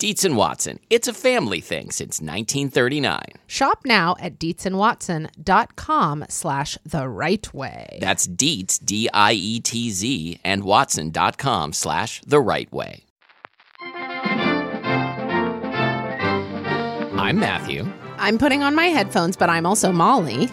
Dietz and Watson. It's a family thing since 1939. Shop now at dietzandwatson.com slash the right way. That's Dietz, D I E T Z, and Watson.com slash the right way. I'm Matthew, I'm putting on my headphones, but I'm also Molly.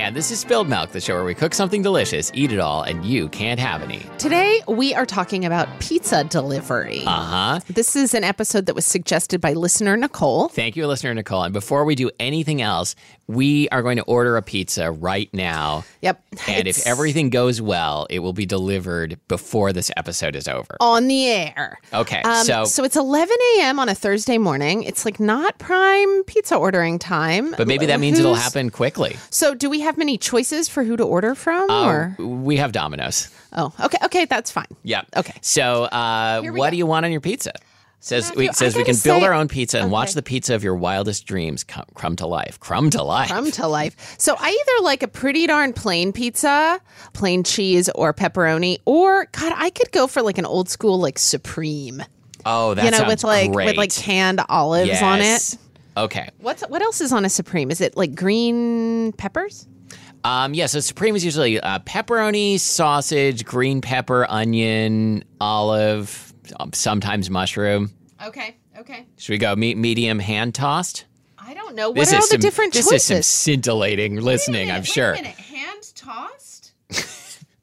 And this is Spilled Milk, the show where we cook something delicious, eat it all, and you can't have any. Today we are talking about pizza delivery. Uh huh. this is an episode that was suggested by listener Nicole. Thank you, listener Nicole. And before we do anything else, we are going to order a pizza right now. Yep. And It's if everything goes well, it will be delivered before this episode is over. on the air. Okay, Um, so, so it's 11 a.m. on a Thursday morning. It's like not prime pizza ordering time. but maybe that means it'll happen quickly. So do we have many choices for who to order from? Uh, or we have Domino's. oh, okay, okay, that's fine. Yeah. Okay. So, uh, what go. do you want on your pizza? Says Matthew, we says we can build our own pizza and watch the pizza of your wildest dreams come, crumb to life. Crumb to life. Crumb to life. So I either like a pretty darn plain pizza, plain cheese or pepperoni, or God, I could go for like an old school like supreme. oh, that you know, with like great. with like canned olives on it. Okay. What's what else is on a supreme? Is it like green peppers? Um, yeah, so supreme is usually uh, pepperoni, sausage, green pepper, onion, olive, sometimes mushroom. Okay, okay. Should we go me- medium hand tossed? I don't know. What This are all the some, different this choices? is some scintillating listening, I'm sure. hand tossed.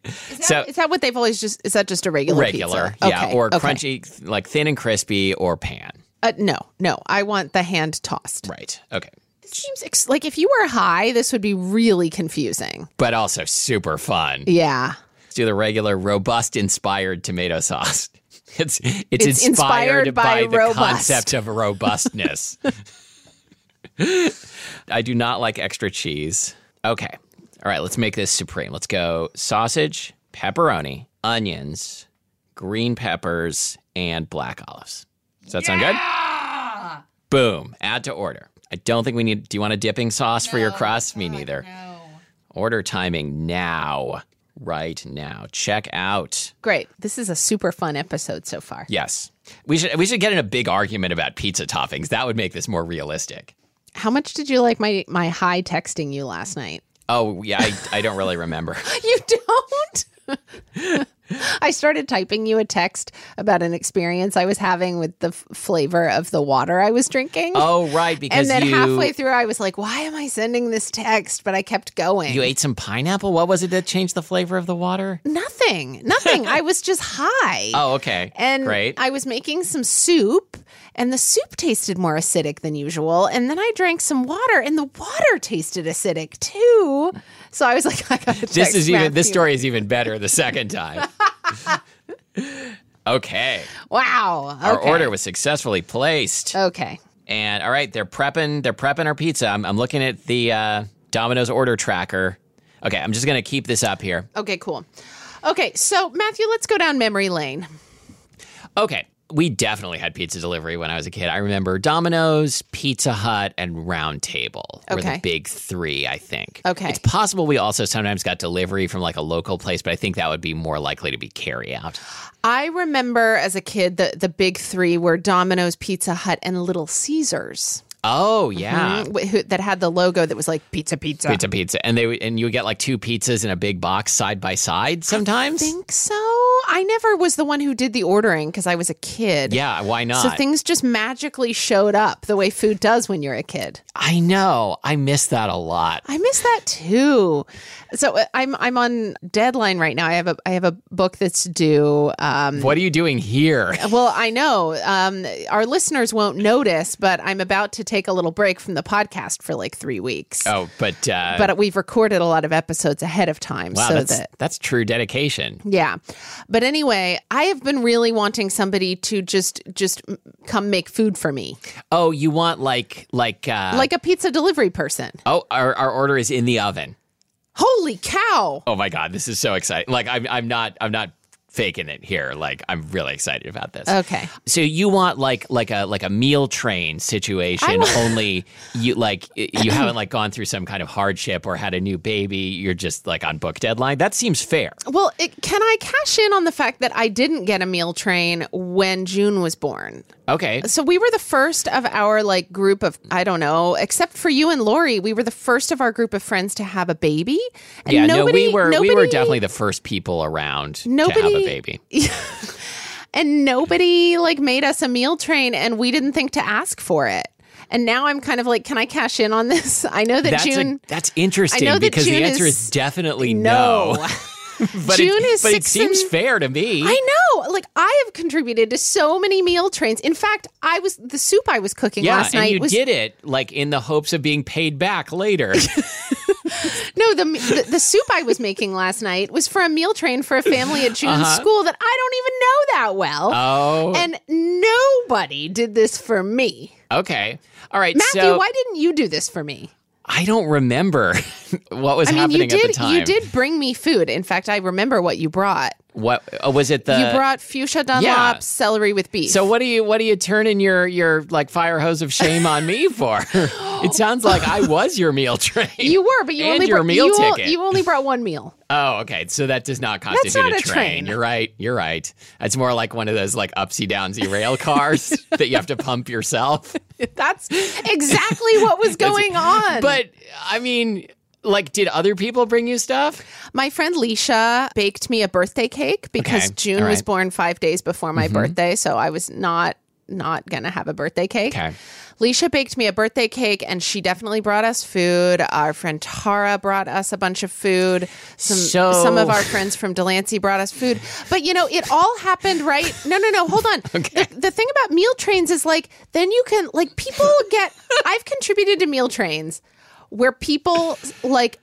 Is that, So- is that what they've always just? Is that just a regular? Regular, pizza? yeah, Okay, or okay. crunchy, like thin and crispy, or pan. Uh, no, no. I want the hand tossed. Right. Okay. This seems ex- like if you were high, this would be really confusing. But also super fun. Yeah. Let's do the regular robust inspired tomato sauce. It's it's, It's inspired, inspired by the robust. concept of robustness. I do not like extra cheese. Okay. All right, let's make this supreme. Let's go sausage, pepperoni, onions, green peppers, and black olives. Does that sound good? Boom. Add to order. I don't think we need. Do you want a dipping sauce for your crust? Me neither. Order timing now. Right now. Check out. Great. This is a super fun episode so far. Yes. We should we should get in a big argument about pizza toppings. That would make this more realistic. How much did you like my my high texting you last night? Oh yeah, I, I don't really remember. You don't? I started typing you a text about an experience I was having with the f- flavor of the water I was drinking. Oh right, because and then you halfway through, I was like, why am I sending this text? But I kept going. you ate some pineapple. What was it that changed the flavor of the water? nothing, nothing. I was just high. Oh okay, And great. I was making some soup, and the soup tasted more acidic than usual. And then I drank some water, and the water tasted acidic too. So I was like, I gotta this is even this story is even better the second time. okay, Wow. our order was successfully placed. Okay. And all right, they're prepping. They're prepping our pizza. I'm, I'm looking at the uh, Domino's order tracker. Okay, I'm just gonna keep this up here. Okay, cool. Okay, so Matthew, let's go down memory lane. Okay, we definitely had pizza delivery when I was a kid. I remember Domino's, Pizza Hut, and Round Table were Okay. the big three. I think. Okay. it's possible we also sometimes got delivery from like a local place, but I think that would be more likely to be carry out. I remember as a kid the the big three were Domino's, Pizza Hut, and Little Caesars. Oh yeah. wh- who- that had the logo that was like pizza, pizza. Pizza, pizza, and they and you would get like two pizzas in a big box side by side sometimes. I think so. I never was the one who did the ordering because I was a kid. yeah, why not? So things just magically showed up the way food does when you're a kid. I know. I miss that a lot. I miss that too. So uh, I'm I'm on deadline right now. I have a I have a book that's due. Um, What are you doing here? well, I know um, our listeners won't notice, but I'm about to take a little break from the podcast for like three weeks. Oh, but uh, But we've recorded a lot of episodes ahead of time, wow, so that's that that's true dedication. Yeah. But anyway, I have been really wanting somebody to just just come make food for me. Oh, you want like like uh, Like a pizza delivery person. oh, our our order is in the oven. Holy cow. Oh my god, this is so exciting! Like I'm I'm not I'm not faking it here. Like I'm really excited about this. Okay. So you want like like a like a meal train situation only you like you haven't like gone through some kind of hardship or had a new baby you're just like on book deadline that seems fair Well, it, can I cash in on the fact that I didn't get a meal train when June was born? okay So we were the first of our like group of I don't know, except for you and Lori, we were the first of our group of friends to have a baby. And yeah nobody, no we were we were definitely the first people around to have Nobody- a baby and nobody like made us a meal train and we didn't think to ask for it. And now I'm kind of like, can I cash in on this? I know that that's a- June that's interesting I know that because June the answer is- is, definitely no, no. but June it, is but it seems and- fair to me I know. Like I have contributed to so many meal trains. In fact, I was the soup I was cooking yeah last and night you was did it like in the hopes of being paid back later no the, the the soup I was making last night was for a meal train for a family at June's Uh-huh. school that I don't even know that well. oh and nobody did this for me. okay all right Matthew, so why didn't you do this for me? I don't remember what was I mean, happening you did. at the time. You did bring me food. In fact, I remember what you brought. What uh, was it? The you brought Fuchsia Dunlop yeah. celery with beef. So what do you what do you turning your your like fire hose of shame on me for? it sounds like I was your meal train. you were, but you only your brought, meal you, o- ticket. you only brought one meal. oh, okay. So that does not constitute not a a train. train. You're right. You're right. It's more like one of those like upsy downsy rail cars that you have to pump yourself. That's exactly what was going on. But I mean, like, did other people bring you stuff? my friend Leisha baked me a birthday cake because Okay, June all was. Mm-hmm. born five days before my birthday, so I was not not gonna have a birthday cake. Okay. Leisha baked me a birthday cake and she definitely brought us food. Our friend Tara brought us a bunch of food. Some So- some of our friends from Delancey brought us food. But you know, it all happened right. No, no, no, hold on. The, the thing about meal trains is like then you can like people get I've contributed to meal trains where people like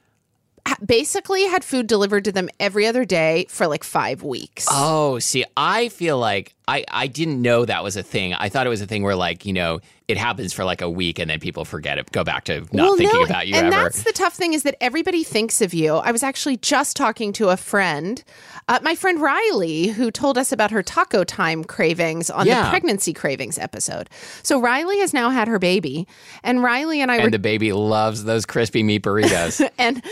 basically had food delivered to them every other day for like 5 weeks. Oh, see, I feel like I, I didn't know that was a thing. I thought it was a thing where like, you know, it happens for like a week and then people forget it, go back to not thinking about you and ever. that's the tough thing is that everybody thinks of you. I was actually just talking to a friend, uh, my friend Riley, who told us about her taco time cravings on the pregnancy cravings episode. So Riley has now had her baby, and Riley and I were and the baby loves those crispy meat burritos. and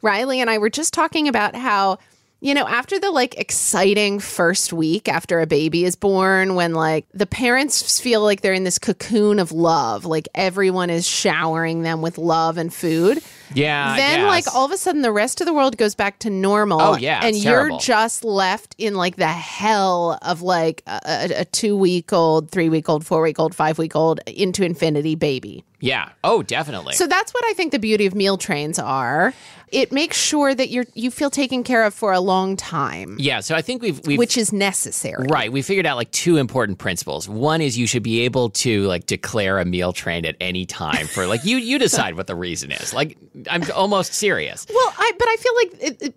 Riley and I were just talking about how you know after the like exciting first week after a baby is born when like the parents feel like they're in this cocoon of love like everyone is showering them with love and food yeah. Then like all of a sudden the rest of the world goes back to normal Oh, yeah, and you're terrible. just left in like the hell of like a, a two week old three week old four week old five week old into infinity baby Yeah. Oh, definitely. so that's what I think the beauty of meal trains are. It makes sure that you're you feel taken care of for a long time, yeah. So I think we've we've which is necessary. Right. We figured out like two important principles. One is you should be able to like declare a meal train at any time for like you you decide what the reason is. Like I'm almost serious. Well, I but I feel like it, it,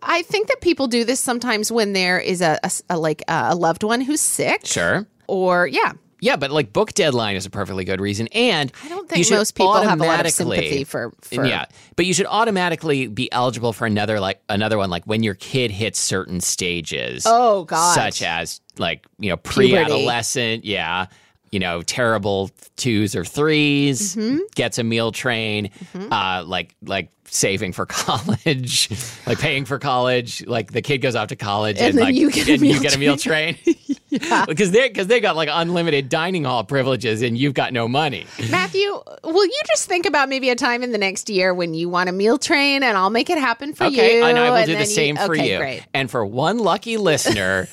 I think that people do this sometimes when there is a a like a loved one who's sick, Sure. or yeah. Yeah, but like book deadline is a perfectly good reason, and I don't think most people have a lot of sympathy for, for yeah, but you should automatically be eligible for another like another one like when your kid hits certain stages. Oh, God. such as like you know pre-adolescent, yeah, you know terrible twos or 3s Mm-hmm. gets a meal train, uh, like like saving for college, like paying for college, like the kid goes off to college and, then like you get a and meal you get a meal train. because they because they got like unlimited dining hall privileges and you've got no money. Matthew, will you just think about maybe a time in the next year when you want a meal train and I'll make it happen for Okay, you? and I will and do the same for okay, you. Great. And for one lucky listener,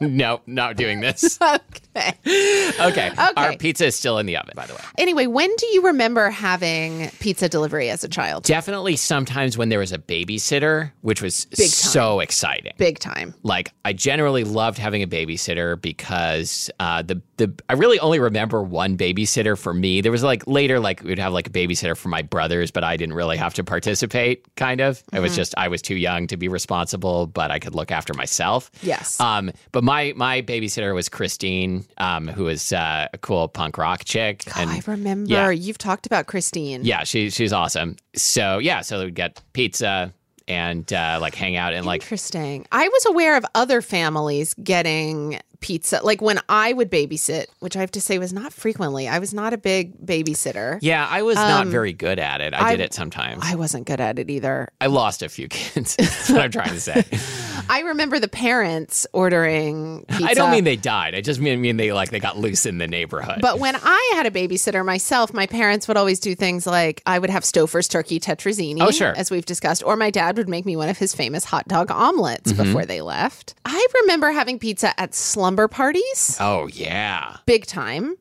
no, not doing this. Okay. Okay, okay. our pizza is still in the oven, by the way. Anyway, when do you remember having pizza delivery as a child? Definitely, sometimes when there was a babysitter, which was so exciting. Big time. like I generally loved having a babysitter because uh, the the I really only remember one babysitter for me. There was like later like we'd have like a babysitter for my brothers, but I didn't really have to participate. Kind of, I was just I was too young to be responsible, but I could look after myself. Yes. Um, but my my babysitter was Christine, um, who was uh, a cool punk rock chick. and I remember yeah. you've talked about Christine. yeah, she she's awesome. So yeah, so we'd get pizza and uh, like hang out and like Interesting. I was aware of other families getting pizza. Like when I would babysit, which I have to say was not frequently. I was not a big babysitter. yeah, I was not very good at it. I, did it sometimes. Um, I wasn't good at it either. I lost a few kids. That's what I'm trying to say. I remember the parents ordering pizza. I don't mean they died. I just mean, mean they like they got loose in the neighborhood. But when I had a babysitter myself, my parents would always do things like I would have Stouffer's turkey tetrazzini, Oh, sure. as we've discussed, or my dad would make me one of his famous hot dog omelets Mm-hmm. before they left. I remember having pizza at slumber parties, oh yeah, big time.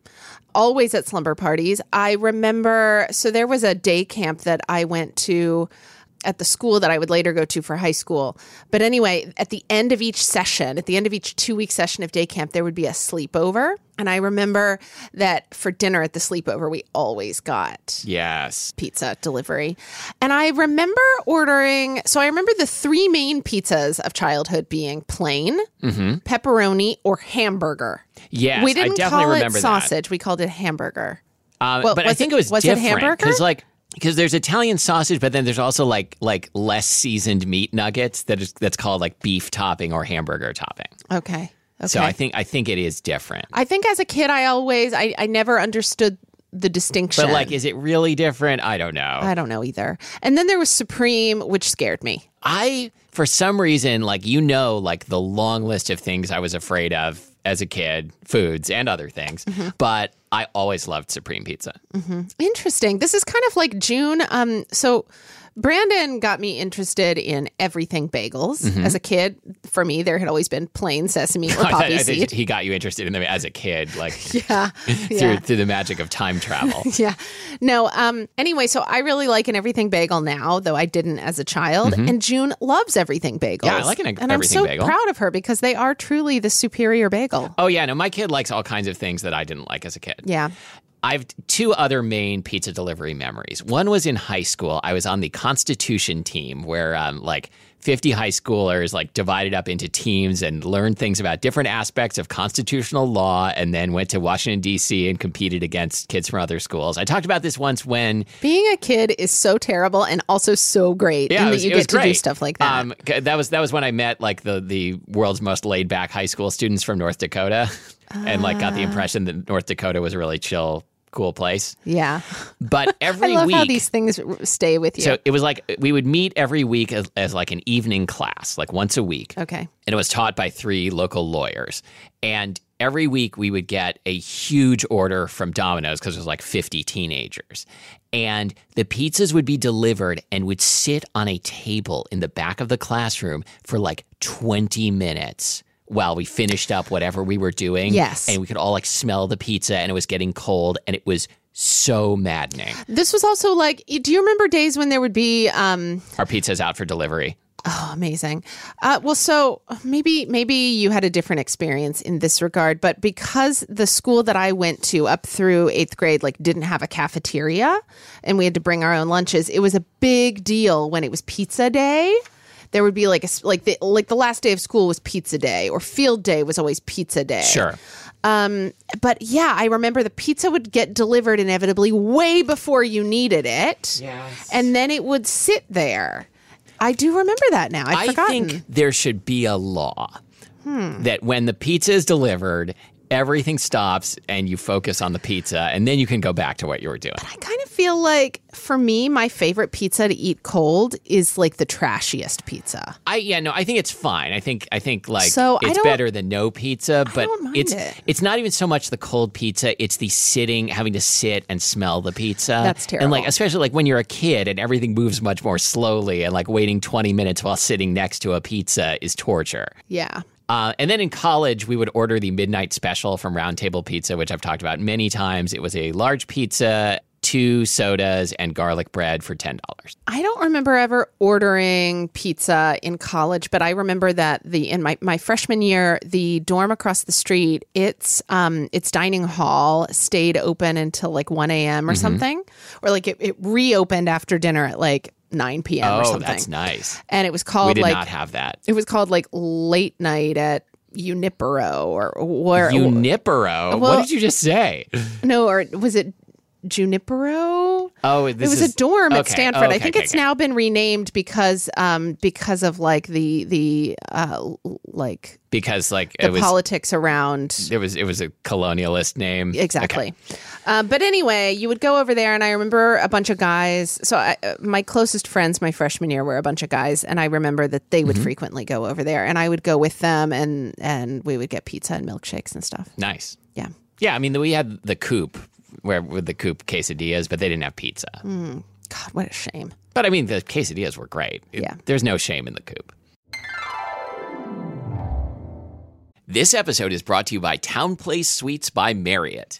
Always at slumber parties. I remember, so there was a day camp that I went to at the school that I would later go to for high school. But anyway, at the end of each session, at the end of each two week session of day camp, there would be a sleepover. And I remember that for dinner at the sleepover, we always got yes. pizza delivery. And I remember ordering, so I remember the three main pizzas of childhood being plain, pepperoni, or hamburger. Yes, we didn't I definitely call remember it sausage, we called it hamburger. that. Um, Well, but I think it- it was was it different hamburger? because like because there's Italian sausage, but then there's also like like less seasoned meat nuggets that is that's called like beef topping or hamburger topping. Okay. Okay. So I think I think it is different. I think as a kid, I always, I, I never understood the distinction. But like, is it really different? I don't know. I don't know either. And then there was Supreme, which scared me. I, for some reason, like, you know, like the long list of things I was afraid of as a kid, foods and other things, Mm-hmm. but I always loved Supreme Pizza. Interesting. This is kind of like June. Um, so Brandon got me interested in everything bagels as a kid. For me, there had always been plain sesame or Mm-hmm. I, poppy I think seed. he got you interested in them as a kid, like Yeah. through, Yeah. through the magic of time travel. Yeah. No, um, anyway, so I really like an everything bagel now, though I didn't as a child. And June loves everything bagels. Mm-hmm. Yeah, I like an everything bagel. And I'm so bagel. proud of her because they are truly the superior bagel. oh, yeah, no, my kid likes all kinds of things that I didn't like as a kid. Yeah. I have two other main pizza delivery memories. One was in high school. I was on the Constitution team where um, like 50 high schoolers like divided up into teams and learned things about different aspects of constitutional law and then went to Washington D.C. and competed against kids from other schools. I talked about this once when Being a kid is so terrible and also so great yeah, in it that you get to do stuff like that. Um, that was that was when I met like the the world's most laid back high school students from North Dakota, and like Ah. got the impression that North Dakota was a really chill, cool place. yeah. But I every love week, how these things stay with you. So it was like we would meet every week as, as like an evening class, like once a week. okay. And it was taught by three local lawyers. And every week we would get a huge order from Domino's because it was like 50 teenagers. And the pizzas would be delivered and would sit on a table in the back of the classroom for like 20 minutes while we finished up whatever we were doing. Yes. And we could all like smell the pizza and it was getting cold and it was so maddening. This was also like, do you remember days when there would be um, Our pizza's out for delivery. Oh, amazing. Uh, well, so maybe maybe you had a different experience in this regard, but because the school that I went to up through eighth grade like didn't have a cafeteria, and we had to bring our own lunches, it was a big deal when it was pizza day. There would be like a s- like the like the last day of school was pizza day, or field day was always pizza day. Sure. Um, but yeah, I remember the pizza would get delivered inevitably way before you needed it. Yes. And then it would sit there. I do remember that now. I'd I forgotten. think there should be a law that when the pizza is delivered everything stops and you focus on the pizza, and then you can go back to what you were doing. But I kind of feel like for me, my favorite pizza to eat cold is like the trashiest pizza. I yeah no, I think it's fine. I think I think like So, it's better than no pizza, but it's it. it's not even so much the cold pizza. It's the sitting, having to sit and smell the pizza. That's terrible. And like especially like when you're a kid and everything moves much more slowly, and like waiting 20 minutes while sitting next to a pizza is torture. Yeah. Uh, and then in college, we would order the midnight special from Roundtable Pizza, which I've talked about many times. It was a large pizza, two sodas, and garlic bread for ten dollars. I don't remember ever ordering pizza in college, but I remember that the in my, my freshman year, the dorm across the street, its um its dining hall stayed open until like one a.m. Mm-hmm. or something, or like it, it reopened after dinner at like nine p.m. or Oh, something. that's nice. And it was called We did like not have that. it was called like late night at Unipero or where Unipero. Well- what did you just say? no or was it Junipero? Oh, It was is a dorm at okay. Stanford. I think okay, it's okay. now been renamed because um because of like the the uh like because like the it was politics around it was it was a colonialist name. exactly. Um, but anyway, you would go over there, and I remember a bunch of guys. So I, uh, my closest friends, my freshman year, were a bunch of guys, and I remember that they Mm-hmm. would frequently go over there, and I would go with them, and and we would get pizza and milkshakes and stuff. Nice. Yeah. Yeah, I mean we had the coop where with the coop quesadillas, but they didn't have pizza. God, what a shame. But I mean the quesadillas were great. It- Yeah. there's no shame in the coop. This episode is brought to you by TownePlace Suites by Marriott.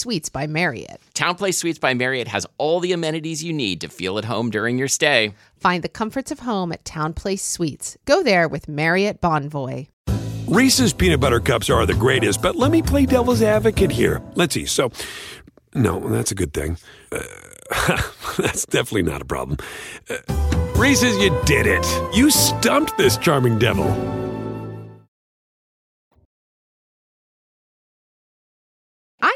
Suites by Marriott. TownePlace Suites by Marriott has all the amenities you need to feel at home during your stay. Find the comforts of home at TownePlace Suites. Go there with Marriott Bonvoy. Reese's peanut butter cups are the greatest, but let me play devil's advocate here. Let's see. So, no, that's a good thing. Uh, that's definitely not a problem. Uh, Reese's, you did it. You stumped this charming devil.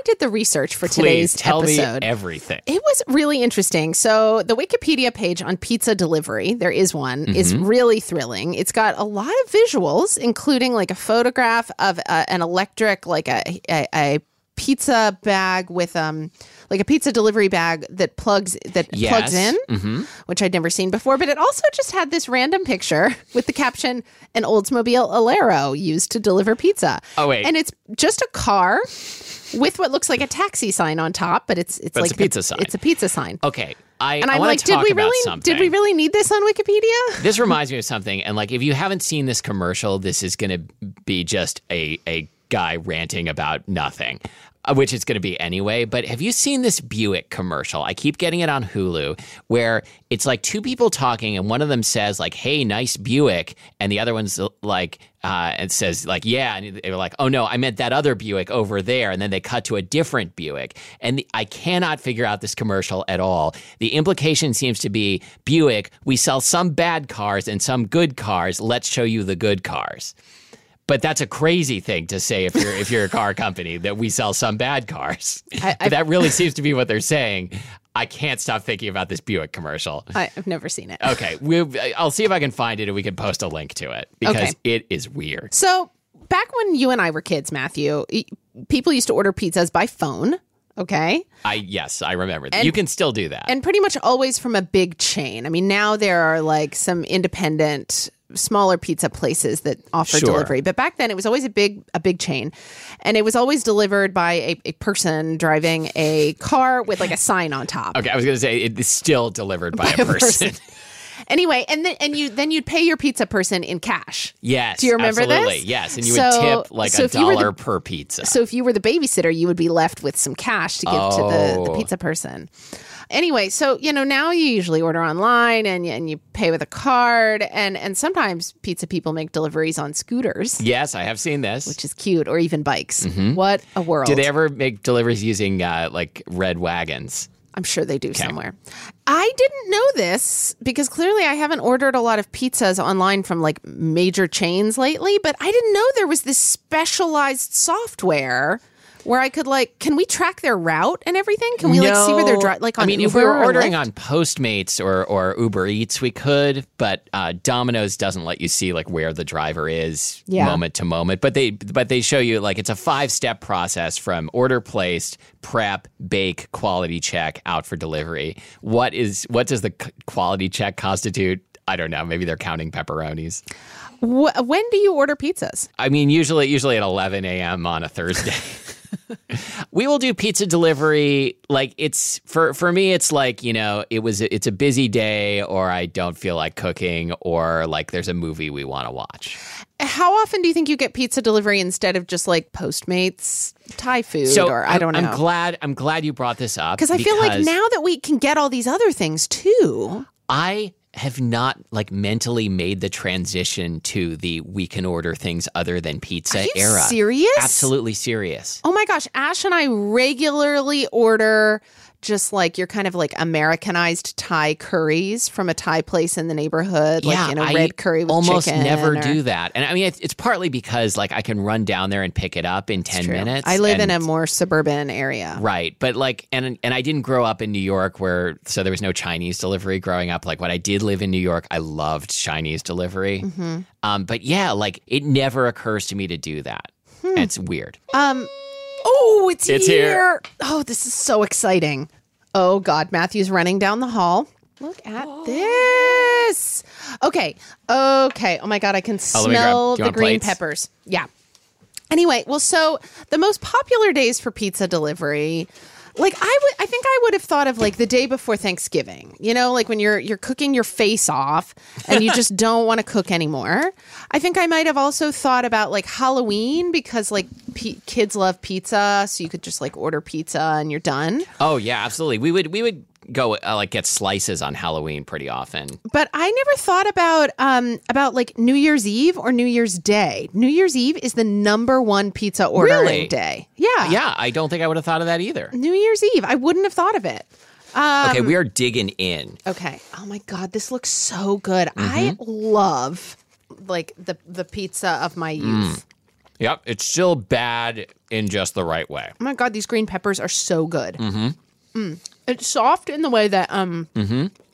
Did the research for Please today's tell episode. me everything. It was really interesting. So, the Wikipedia page on pizza delivery, there is one, is Mm-hmm. really thrilling. It's got a lot of visuals, including like a photograph of uh, an electric, like a, a, a pizza bag with um like a pizza delivery bag that plugs that plugs in Mm-hmm. which I'd never seen before. But it also just had this random picture with the caption "An Oldsmobile Alero used to deliver pizza." Oh, wait. and it's just a car with what looks like a taxi sign on top, but it's it's But like it's a pizza sign. It's a pizza sign. Okay, I, And I I'm want like, did we really something. did we really need this on Wikipedia? this reminds me of something, and like if you haven't seen this commercial, this is going to be just a a guy ranting about nothing. Uh, Which it's going to be anyway. But have you seen this Buick commercial? I keep getting it on Hulu, where it's like two people talking, and one of them says like, "Hey, nice Buick," and the other one's like, uh, and says like, "Yeah," and they were like, "Oh no, I meant that other Buick over there," and then they cut to a different Buick, and the, I cannot figure out this commercial at all. The implication seems to be Buick, we sell some bad cars and some good cars. Let's show you the good cars. But that's a crazy thing to say if you're if you're a car company that we sell some bad cars. I- but that really seems to be what they're saying. I can't stop thinking about this Buick commercial. I, I've never seen it. Okay, we, I'll see if I can find it and we can post a link to it because Okay. it is weird. So back when you and I were kids, Matthew, people used to order pizzas by phone. Okay. I yes, I remember. that. you can still do that. and pretty much always from a big chain. I mean, now there are like some independent smaller pizza places that offer Sure. delivery. But back then, it was always a big a big chain, and it was always delivered by a, a person driving a car with like a sign on top. Okay, I was going to say it's still delivered by, a person. Anyway, and then and you then you'd pay your pizza person in cash. yes. Do you remember absolutely. this? Yes, and you So- would tip like so a were the- dollar per pizza. So if you were the babysitter, you would be left with some cash to give to the, the Oh. pizza person. Anyway, so you know now you usually order online and and you pay with a card and and sometimes pizza people make deliveries on scooters, yes, I have seen this. which is cute, or even bikes. What a world! Do they ever make deliveries using uh, like red wagons? I'm sure they do somewhere. I didn't know this because clearly I haven't ordered a lot of pizzas online from like major chains lately, but I didn't know there was this specialized software where I could like can we track their route and everything? Can we like see where they're driving like on I mean, Uber if we were or ordering on Postmates or, or Uber Eats, we could, but uh, Domino's doesn't let you see like where the driver is Yeah. moment to moment. But they but they show you like it's a five step process from order placed, prep, bake, quality check, out for delivery. What is what does the quality check constitute? I don't know. Maybe they're counting pepperonis. Wh- when do you order pizzas? I mean, usually usually at 11 a.m. on a Thursday. we will do pizza delivery. Like it's for for me, it's like you know, it was it's a busy day, or I don't feel like cooking, or like there's a movie we want to watch. How often do you think you get pizza delivery instead of just like Postmates, Thai food, So or I I'm- don't know? I'm glad I'm glad you brought this up because I feel like now that we can get all these other things too. I have not like mentally made the transition to the we can order things other than pizza Are you era. serious? Absolutely serious. Oh my gosh, Ash and I regularly order just like your kind of like Americanized Thai curries from a Thai place in the neighborhood, like yeah, you know, I red curry with almost never or- do that, and I mean it's, it's partly because like I can run down there and pick it up in ten minutes. I live in a more suburban area. right, but like and and I didn't grow up in New York where so there was no Chinese delivery growing up. Like when I did live in New York, I loved Chinese delivery. Mm-hmm. Um, but yeah, like it never occurs to me to do that. Hmm. It's weird. Um, oh, it's, It's here. here. Oh, this is so exciting. Oh God, Matthew's running down the hall. Look at this. Okay, okay. Oh my God, I can Oh, let me grab- smell do the green plates? peppers. Yeah. Anyway, well, so the most popular days for pizza delivery, like I would, I think I would have thought of like the day before Thanksgiving. You know, like when you're you're cooking your face off and you just don't want to cook anymore. I think I might have also thought about like Halloween because like p- kids love pizza, so you could just like order pizza and you're done. Oh yeah, absolutely. We would we would go uh, like get slices on Halloween pretty often. But I never thought about um about like New Year's Eve or New Year's Day. New Year's Eve is the number one pizza ordering Really? day. Yeah. Yeah, I don't think I would have thought of that either. New Year's Eve. I wouldn't have thought of it. Um, okay, we are digging in. Okay. Oh my god, this looks so good. Mm-hmm. I love like the the pizza of my youth. Yep, it's still bad in just the right way. Oh my god, these green peppers are so good. Mm-hmm. It's soft in the way that um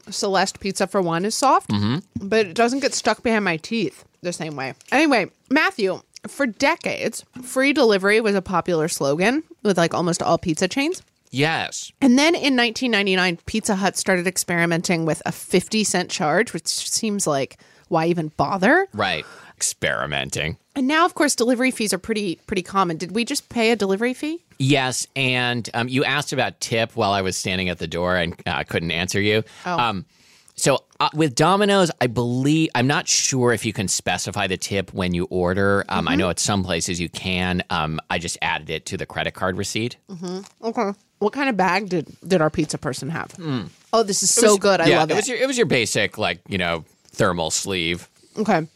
Celeste pizza for one is soft, but it doesn't get stuck behind my teeth the same way. Anyway, Matthew, for decades, free delivery was a popular slogan with like almost all pizza chains. Yes. And then in 1999, Pizza Hut started experimenting with a 50 cent charge, which seems like why even bother? Right. Experimenting. And now, of course, delivery fees are pretty pretty common. Did we just pay a delivery fee? Yes, and um, you asked about tip while I was standing at the door and uh, couldn't answer you. Oh. Um, so uh, with Domino's, I believe I'm not sure if you can specify the tip when you order. Um, Mm-hmm. I know at some places you can. Um, I just added it to the credit card receipt. Okay. What kind of bag did did our pizza person have? Oh, this is so good. I yeah, love it it. was your it was your basic like you know thermal sleeve. okay.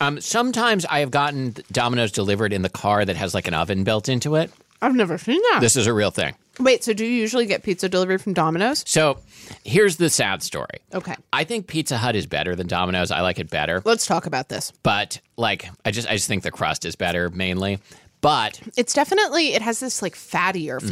Um, sometimes I have gotten Domino's delivered in the car that has like an oven built into it. I've never seen that. This is a real thing. Wait, so do you usually get pizza delivered from Domino's? So here's the sad story. Okay. I think Pizza Hut is better than Domino's. I like it better. Let's talk about this. but like I just I just think the crust is better mainly. But It's definitely it has this like fattier Mm-hmm.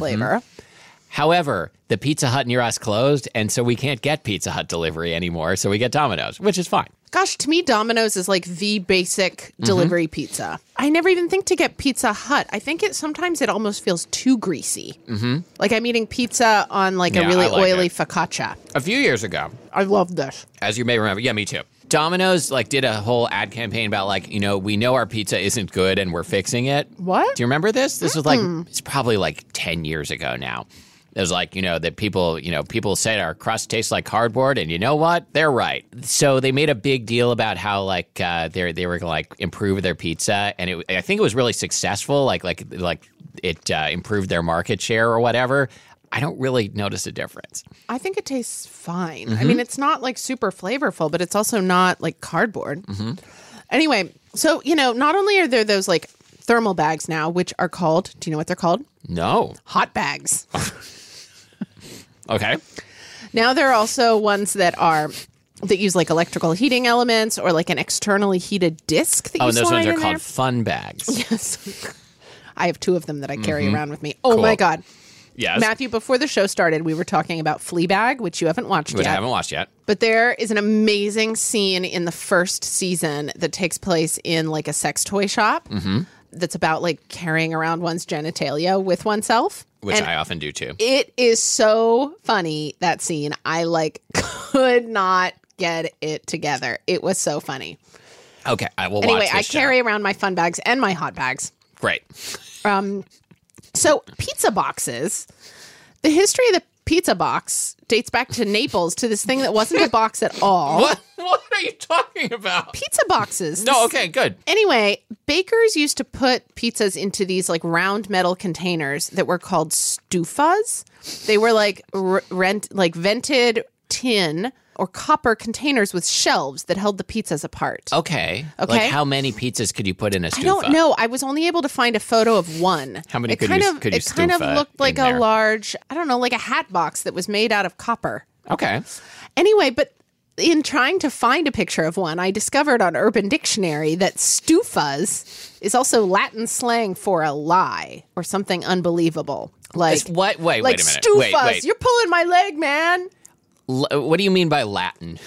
Flavor. however, the Pizza Hut near us closed, and so we can't get Pizza Hut delivery anymore. So we get Domino's, which is fine. Gosh, to me, Domino's is like the basic Mm-hmm. delivery pizza. I never even think to get Pizza Hut. I think it sometimes it almost feels too greasy. Mm-hmm. Like I'm eating pizza on like Yeah, a really like oily it. focaccia. A few years ago, I loved this. as you may remember, yeah, me too. Domino's like did a whole ad campaign about like you know we know our pizza isn't good and we're fixing it. What? Do you remember this? This was like it's probably like ten years ago now. It was like you know that people you know people said our crust tastes like cardboard, and you know what? They're right. So they made a big deal about how like uh, they they were gonna like improve their pizza, and it, I think it was really successful. Like like like it uh, improved their market share or whatever. I don't really notice a difference. I think it tastes fine. I mean, it's not like super flavorful, but it's also not like cardboard. Anyway, so, you know, not only are there those like thermal bags now, which are called, do you know what they're called? No. Hot bags. Okay. now there are also ones that are. That use like electrical heating elements or like an externally heated disc that Oh, you and those slide ones are in called there. fun bags. Yes. I have two of them that I carry around with me. Oh my God. Yes. Matthew, before the show started, we were talking about Fleabag, which you haven't watched Which yet. I haven't watched yet. But there is an amazing scene in the first season that takes place in like a sex toy shop. Mm-hmm. That's about like carrying around one's genitalia with oneself. Which And I often do too. it is so funny that scene. I like could not get it together. It was so funny. Okay, I will Anyway, I show. carry around my fun bags and my hot bags. Great. Um, So, pizza boxes. The history of the pizza box dates back to Naples to this thing that wasn't a box at all. What? What are you talking about? Pizza boxes. No, okay, good. Anyway, bakers used to put pizzas into these like round metal containers that were called stufas. They were like r- rent like vented tin or copper containers with shelves that held the pizzas apart. Okay. Okay. Like how many pizzas could you put in a stufa? I don't know. I was only able to find a photo of one. How many it could kind you- of, could you It kind of looked like a there? large, I don't know, like a hat box that was made out of copper. Okay. Anyway, but in trying to find a picture of one, I discovered on Urban Dictionary that stufas is also Latin slang for a lie or something unbelievable. Like It's what? Wait, like wait a minute. stufas. Wait, wait. You're pulling my leg, man. What do you mean by Latin?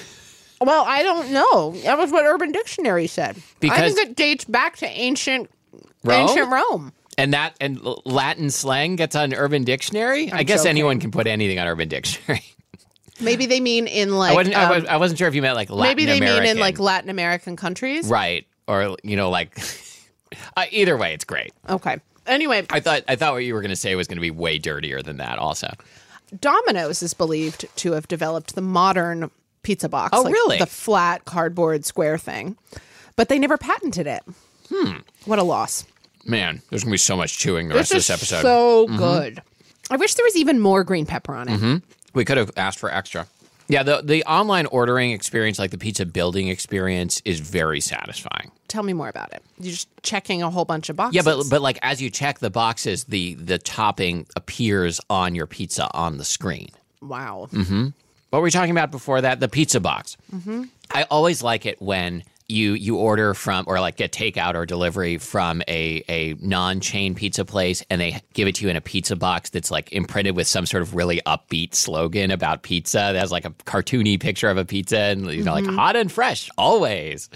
Well, I don't know. That was what Urban Dictionary said. I Because- think it dates back to ancient Rome? ancient Rome. And that and Latin slang gets on Urban Dictionary. i guess joking. anyone can put anything on Urban Dictionary. Maybe they mean in like I wasn't. I, um, was, I wasn't sure if you meant like Latin maybe they mean in like Latin American countries. right or you know like. uh, either way, it's great. Okay. Anyway, I thought I thought what you were going to say was going to be way dirtier than that. Also, Domino's is believed to have developed the modern pizza box. Oh, like really? The flat cardboard square thing. But they never patented it. Hmm. What a loss. man, there's going to be so much chewing the rest This of this episode. so good. I wish there was even more green pepper on it. We could have asked for extra. Yeah, the the online ordering experience, like the pizza building experience, is very satisfying. Tell me more about it. You're just checking a whole bunch of boxes. Yeah, but but like as you check the boxes, the the topping appears on your pizza on the screen. wow. Mm-hmm. What were we talking about before that? The pizza box. Mm-hmm. I always like it when you you order from or like get takeout or delivery from a a non chain pizza place, and they give it to you in a pizza box that's like imprinted with some sort of really upbeat slogan about pizza. That has like a cartoony picture of a pizza, and you know, like hot and fresh always.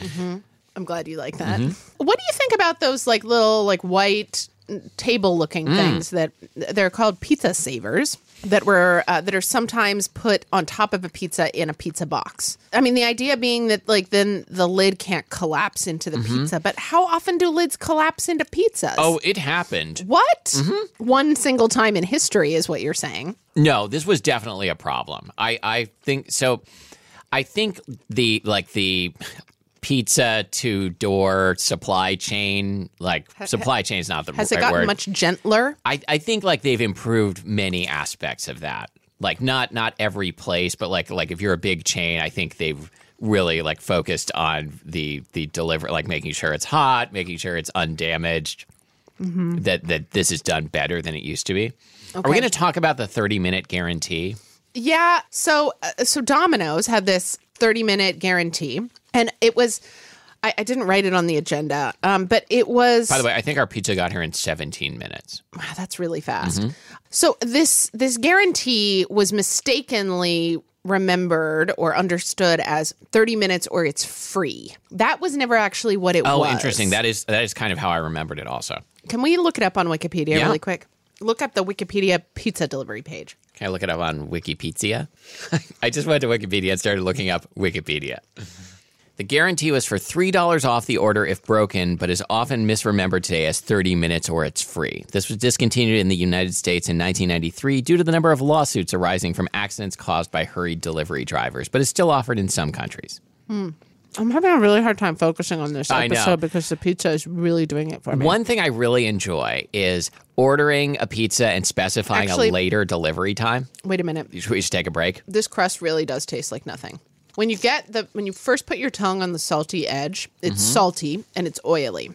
I'm glad you like that. Mm-hmm. What do you think about those like little like white table looking Mm. things that they're called pizza savers that were uh, that are sometimes put on top of a pizza in a pizza box. I mean, the idea being that like then the lid can't collapse into the pizza, but how often do lids collapse into pizzas? Mm-hmm. Oh, it happened. what? One single time in history is what you're saying. No, this was definitely a problem. I, I think so. I think the like the pizza to door supply chain, like supply chain is not the Has right it gotten word. much gentler? I, I think like they've improved many aspects of that. Like not not every place, but like like if you're a big chain, I think they've really like focused on the the deliver like making sure it's hot, making sure it's undamaged. That that this is done better than it used to be. Are we going to talk about the 30 minute guarantee? Yeah. So uh, so Domino's had this 30 minute guarantee, and it was. I, I didn't write it on the agenda, um, but it was. By the way, I think our pizza got here in 17 minutes. Wow, that's really fast. Mm-hmm. So this this guarantee was mistakenly remembered or understood as 30 minutes or it's free. That was never actually what it Oh, was. Oh, interesting. That is that is kind of how I remembered it also. Can we look it up on Wikipedia Yeah. really quick? Look up the Wikipedia pizza delivery page. Can I look it up on Wikipedia? I just went to Wikipedia and started looking up Wikipedia. The guarantee was for $3 off the order if broken, but is often misremembered today as 30 minutes or it's free. This was discontinued in the United States in 1993 due to the number of lawsuits arising from accidents caused by hurried delivery drivers, but is still offered in some countries. Hmm. I'm having a really hard time focusing on this episode because the pizza is really doing it for me. One thing I really enjoy is ordering a pizza and specifying Actually- a later delivery time. Wait a minute. Should we just take a break? This crust really does taste like nothing. When you get the when you first put your tongue on the salty edge, it's Mm-hmm. salty and it's oily.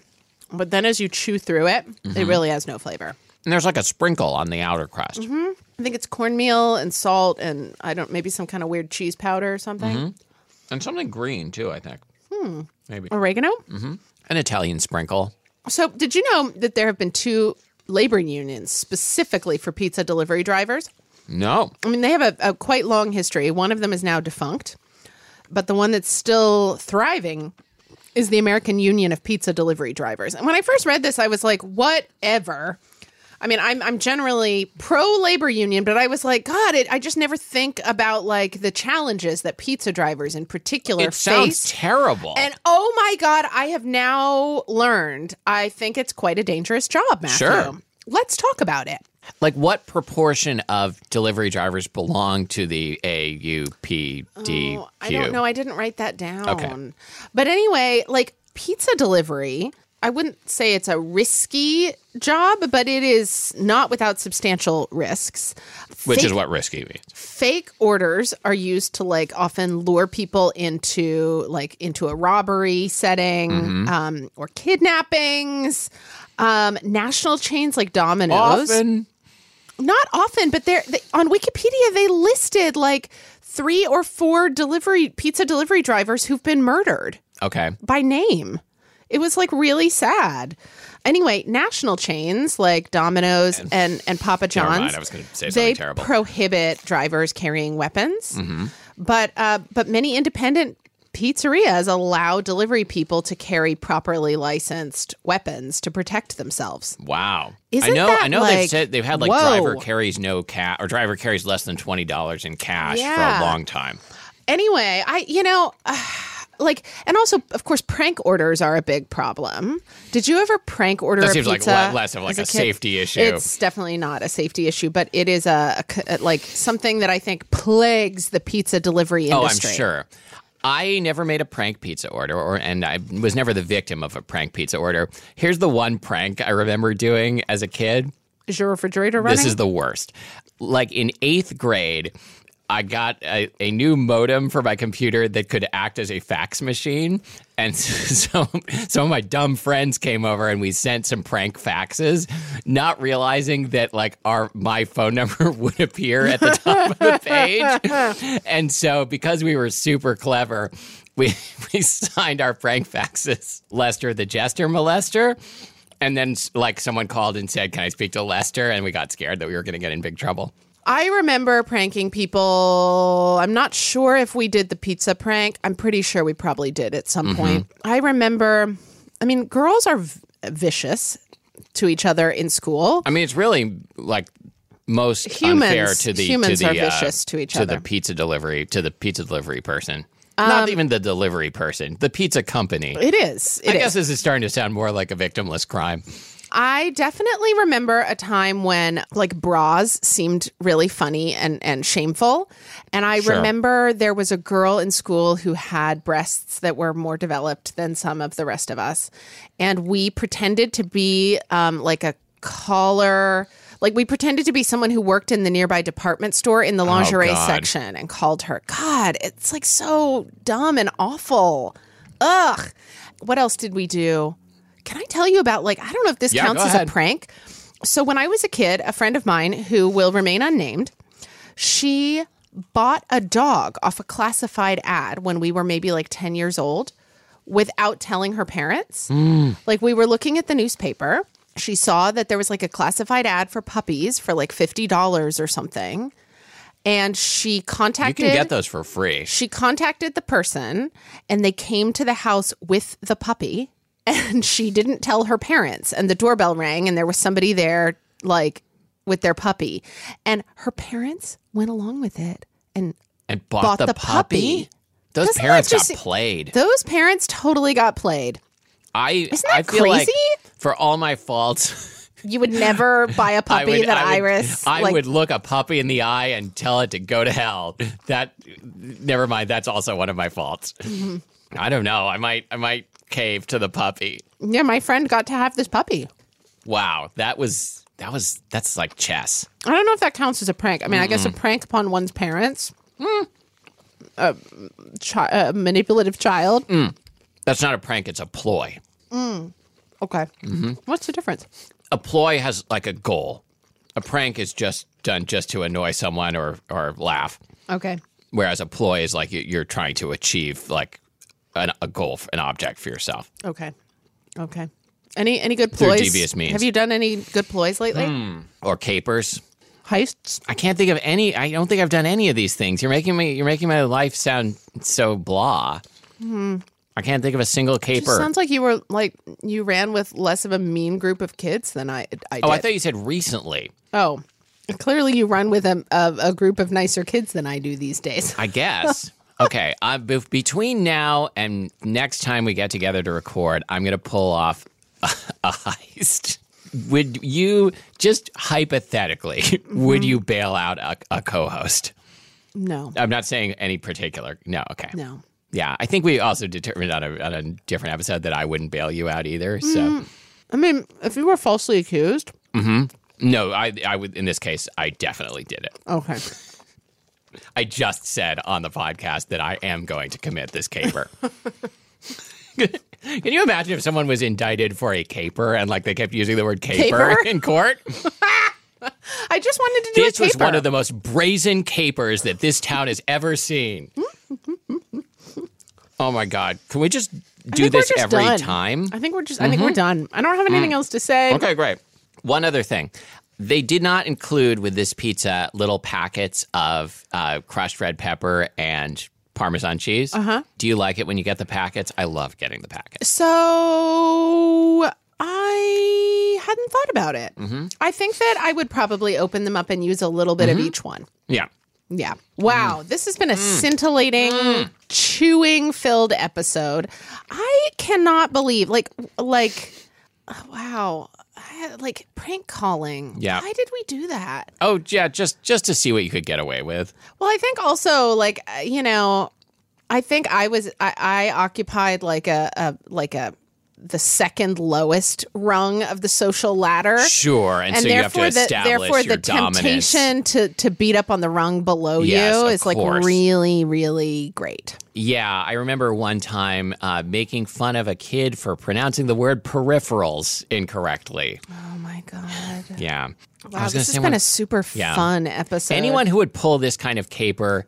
But then as you chew through it, Mm-hmm. it really has no flavor. And there's like a sprinkle on the outer crust. I think it's cornmeal and salt and I don't maybe some kind of weird cheese powder or something. Mm-hmm. And something green too, I think. Hmm. Maybe. Oregano? An Italian sprinkle. So, did you know that there have been two labor unions specifically for pizza delivery drivers? No. I mean, they have a, a quite long history. One of them is now defunct, but the one that's still thriving is the American Union of Pizza Delivery Drivers. And when I first read this, I was like, whatever. I mean, I'm I'm generally pro labor union, but I was like, God, it, I just never think about like the challenges that pizza drivers in particular It sounds face. terrible. And oh my God, I have now learned. I think it's quite a dangerous job, Matthew. Sure. Let's talk about it. Like what proportion of delivery drivers belong to the AUPDQ? Oh, I don't know. I didn't write that down. Okay. But anyway, like pizza delivery, I wouldn't say it's a risky job, but it is not without substantial risks. Which Fake- is what risky means. fake orders are used to like often lure people into like into a robbery setting Mm-hmm. um, or kidnappings. Um, national chains like Domino's Often. Not often, but they're they, on Wikipedia. They listed like three or four delivery pizza delivery drivers who've been murdered Okay. by name. It was like really sad. Anyway, national chains like Domino's and and, Papa Never John's. I was gonna say they terrible. prohibit drivers carrying weapons, Mm-hmm. but uh, but many independent pizzerias allow delivery people to carry properly licensed weapons to protect themselves. Wow. I Isn't know that, I know they've said they've had like Whoa. driver carries no cash or driver carries less than twenty dollars in cash Yeah. for a long time. anyway, I you know, uh, like, and also of course, prank orders are a big problem. Did you ever prank order That a seems like less of like as a safety issue. It's definitely not a safety issue, but it is a like something that I think plagues the pizza delivery industry. Oh, I'm sure. I never made a prank pizza order, or and I was never the victim of a prank pizza order. Here's the one prank I remember doing as a kid. Is your refrigerator running? This is the worst. Like in eighth grade, I got a, a new modem for my computer that could act as a fax machine. And so some of my dumb friends came over and we sent some prank faxes, not realizing that like our my phone number would appear at the top of the page. And so because we were super clever, we we signed our prank faxes Lester the Jester Molester. And then, like, someone called and said, Can I speak to Lester? And we got scared that we were going to get in big trouble. I remember pranking people. I'm not sure if we did the pizza prank. I'm pretty sure we probably did at some Mm-hmm. point. I remember, I mean, girls are v- vicious to each other in school. I mean, it's really like most Humans- unfair to the humans to the, are uh, vicious to each to other. the pizza delivery to the pizza delivery person. Um, Not even the delivery person, the pizza company. It is. It I is. guess this is starting to sound more like a victimless crime. I definitely remember a time when like bras seemed really funny and, and shameful. And I Sure. remember there was a girl in school who had breasts that were more developed than some of the rest of us. And we pretended to be um, like a caller. Like we pretended to be someone who worked in the nearby department store in the lingerie Oh, section and called her. God, it's like so dumb and awful. Ugh. What else did we do? Can I tell you about like I don't know if this Yeah, counts as ahead. a prank. So when I was a kid, a friend of mine who will remain unnamed, she bought a dog off a classified ad when we were maybe like 10 years old without telling her parents. Mm. Like we were looking at the newspaper, she saw that there was like a classified ad for puppies for like $50 or something. And she contacted. You can get those for free. she contacted the person and they came to the house with the puppy and she didn't tell her parents and the doorbell rang and there was somebody there like with their puppy and her parents went along with it and And bought, bought the, the puppy. puppy. Those Doesn't parents got just- played. Those parents totally got played. I Isn't that I feel like crazy? for all my faults, You would never buy a puppy would, that I would, Iris. I like, would look a puppy in the eye and tell it to go to hell. That never mind. That's also one of my faults. Mm-hmm. I don't know. I might I might cave to the puppy. Yeah, my friend got to have this puppy. Wow, that was that was that's like chess. I don't know if that counts as a prank. I mean, I guess a prank upon one's parents. Hmm. A, chi- a manipulative child. Mm. That's not a prank. It's a ploy. Mm. Okay. Mm-hmm. What's the difference? A ploy has like a goal. A prank is just done just to annoy someone or or laugh. Okay. Whereas a ploy is like you're trying to achieve like an, a goal, an object for yourself. Okay. Okay. Any any good Through ploys? devious means. Have you done any good ploys lately? Hmm. Or capers. Heists? I can't think of any. I don't think I've done any of these things. You're making me. You're making my life sound so blah. Hmm. I can't think of a single caper. Sounds like you were like you ran with less of a mean group of kids than I. I did. oh, I thought you said recently. Oh, clearly you run with a, a a group of nicer kids than I do these days. I guess. okay. Uh, be- between now and next time we get together to record, I'm going to pull off a, a heist. Would you just hypothetically? Would you bail out a, a co-host? No, I'm not saying any particular. No. Okay. no. Yeah, I think we also determined on a, on a different episode that I wouldn't bail you out either. So I mean, if you were falsely accused, no, I I would in this case I definitely did it. okay. I just said on the podcast that I am going to commit this caper. Can you imagine if someone was indicted for a caper and like they kept using the word caper, Caper? in court? I just wanted to do This was one of the most brazen capers that this town has ever seen. oh my god! Can we just do this just every done. time? I think we're just. I think we're mm-hmm. done. I don't have anything mm. else to say. Okay, great. One other thing. They did not include with this pizza little packets of uh, crushed red pepper and Parmesan cheese. Uh-huh. Do you like it when you get the packets? I love getting the packets. So I hadn't thought about it. Mm-hmm. I think that I would probably open them up and use a little bit of each one. Yeah. Yeah. Wow. This has Mm. been a scintillating, chewing filled episode. I cannot believe, like, like, oh, wow. I, like prank calling. Yeah. Why did we do that? Oh, yeah, just just to see what you could get away with. Well, I think also like uh, you know, I think I was I, I occupied like a, a like a the second lowest rung of the social ladder. Sure, and, And so you have to therefore, the, therefore, the dominance. temptation to to beat up on the rung below Yes, you is like really, really great. Yeah, I remember one time uh, making fun of a kid for pronouncing the word peripherals incorrectly. Oh my god! Yeah. Wow, this has been one- a super Yeah. fun episode. anyone who would pull this kind of caper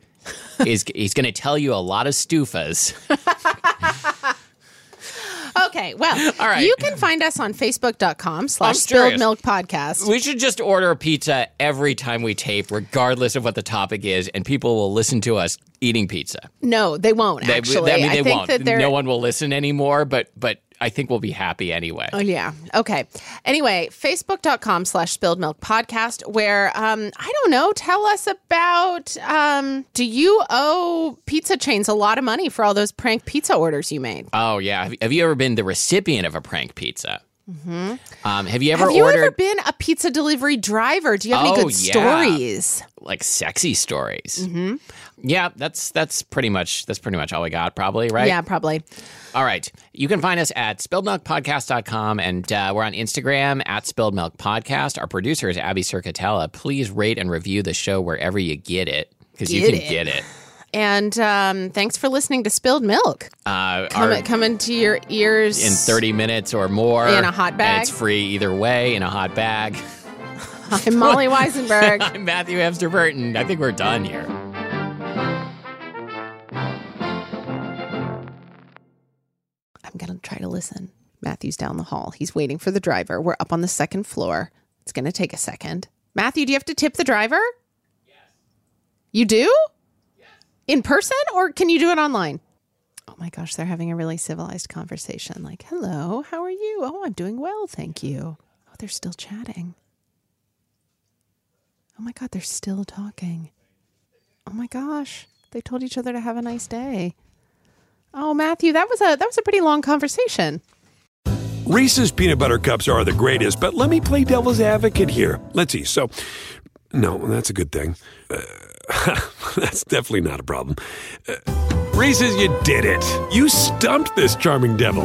is he's going to tell you a lot of stufas. Okay, well, All right. you can find us on Facebook.com slash Spilled. Milk Podcast. We should just order a pizza every time we tape, regardless of what the topic is, and people will listen to us eating pizza. No, they won't. They, actually, I mean, they think won't. that No one will listen anymore, but but I think we'll be happy anyway. Oh yeah. Okay. Anyway, facebook.com slash spilled milk podcast, where um, I don't know, tell us about um, do you owe pizza chains a lot of money for all those prank pizza orders you made? Oh yeah. Have, have you ever been the recipient of a prank pizza? Um, have you ever Have you ordered ever been a pizza delivery driver? Do you have any Oh, good yeah. stories? like sexy stories? Mm-hmm. Yeah, that's that's pretty much that's pretty much all we got, probably, right? Yeah, probably. All right. You can find us at spilledmilkpodcast.com and uh, we're on Instagram at Spilled Milk Podcast. Our producer is Abby Cerquitella. Please rate and review the show wherever you get it because you can it. get it. And um, thanks for listening to Spilled Milk. Uh, Come, coming to your ears in 30 minutes or more. In a hot And bag? it's free either way in a hot bag. I'm Molly Wizenberg. I'm Matthew Amster-Burton. I think we're done here. I'm going to try to listen. Matthew's down the hall. He's waiting for the driver. We're up on the second floor. It's going to take a second. Matthew, do you have to tip the driver? Yes. You do? Yes. In person or can you do it online? Oh my gosh, they're having a really civilized conversation. Like, hello, how are you? Oh, I'm doing well, thank you. Oh, they're still chatting. Oh my God, they're still talking. Oh my gosh, they told each other to have a nice day. Oh, Matthew, that was a that was a pretty long conversation. Reese's peanut butter cups are the greatest, but let me play devil's advocate here. Let's see. So, no, that's a good thing. Uh, that's definitely not a problem. Uh, Reese's, you did it. You stumped this charming devil.